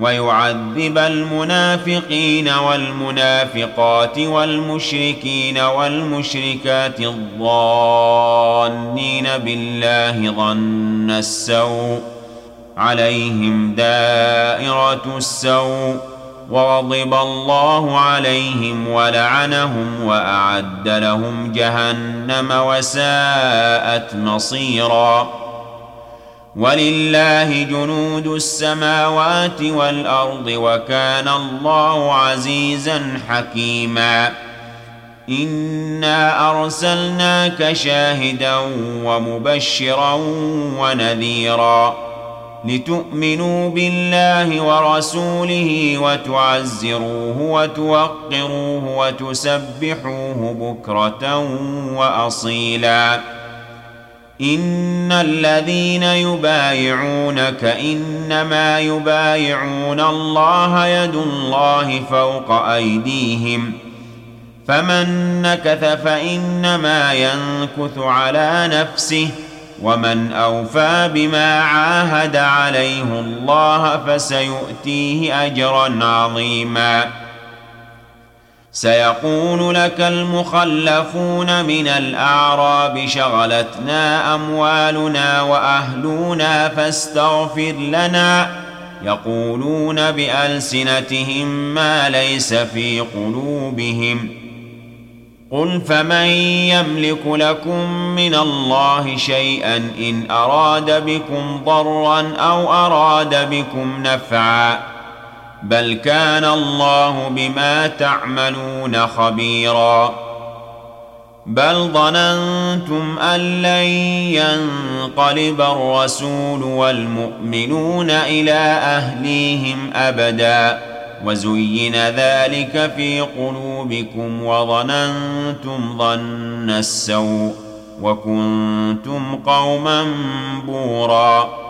ويعذب المنافقين والمنافقات والمشركين والمشركات الظانين بالله ظن السوء عليهم دائرة السوء وغضب الله عليهم ولعنهم وأعد لهم جهنم وساءت مصيراً. ولله جنود السماوات والأرض وكان الله عزيزا حكيما. إنا أرسلناك شاهدا ومبشرا ونذيرا لتؤمنوا بالله ورسوله وتعزروه وتوقروه وتسبحوه بكرة وأصيلا. ان الذين يبايعونك انما يبايعون الله يد الله فوق ايديهم فمن نكث فانما ينكث على نفسه ومن اوفى بما عاهد عليه الله فسيؤتيه اجرا عظيما سيقول لك المخلفون من الأعراب شغلتنا أموالنا وأهلنا فاستغفر لنا يقولون بألسنتهم ما ليس في قلوبهم قل فمن يملك لكم من الله شيئا إن أراد بكم ضرا أو أراد بكم نفعا بل كان الله بما تعملون خبيرا بل ظننتم ان لن ينقلب الرسول والمؤمنون إلى اهليهم ابدا وزين ذلك في قلوبكم وظننتم ظن السوء وكنتم قوما بوراً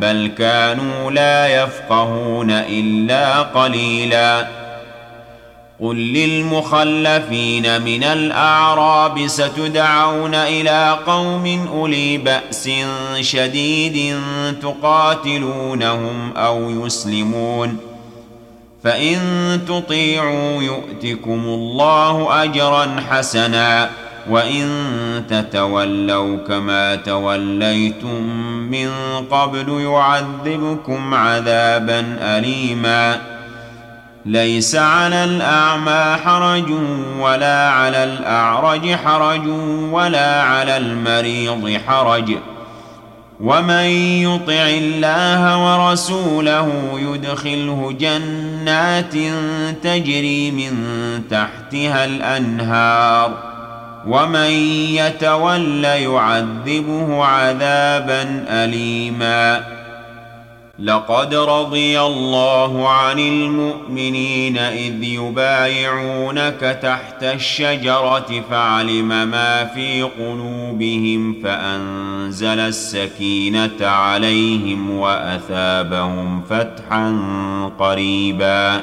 بل كانوا لا يفقهون الا قليلا قل للمخلفين من الاعراب ستدعون إلى قوم اولي باس شديد تقاتلونهم أو يسلمون فان تطيعوا يؤتكم الله اجرا حسنا وان تتولوا كما توليتم من قبل يعذبكم عذابا اليما ليس على الاعمى حرج ولا على الاعرج حرج ولا على المريض حرج ومن يطع الله ورسوله يدخله جنات تجري من تحتها الانهار ومن يتول يعذبه عذابا اليما لقد رضي الله عن المؤمنين اذ يبايعونك تحت الشجره فعلم ما في قلوبهم فانزل السكينه عليهم واثابهم فتحا قريبا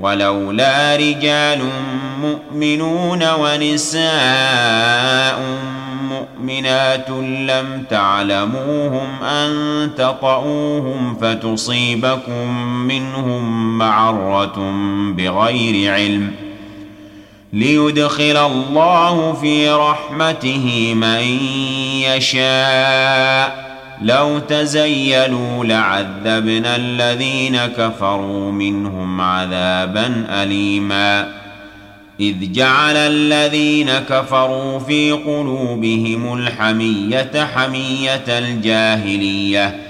ولولا رجال مؤمنون ونساء مؤمنات لم تعلموهم أن تطئوهم فتصيبكم منهم معرة بغير علم ليدخل الله في رحمته من يشاء لو تزيلوا لعذبنا الذين كفروا منهم عذابا اليما. إذ جعل الذين كفروا في قلوبهم الحمية حمية الجاهلية.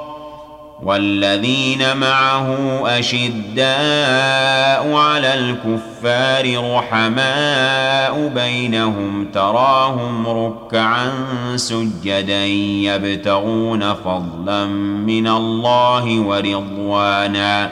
والذين معه أشداء على الكفار رحماء بينهم تراهم ركعا سجدا يبتغون فضلا من الله ورضوانا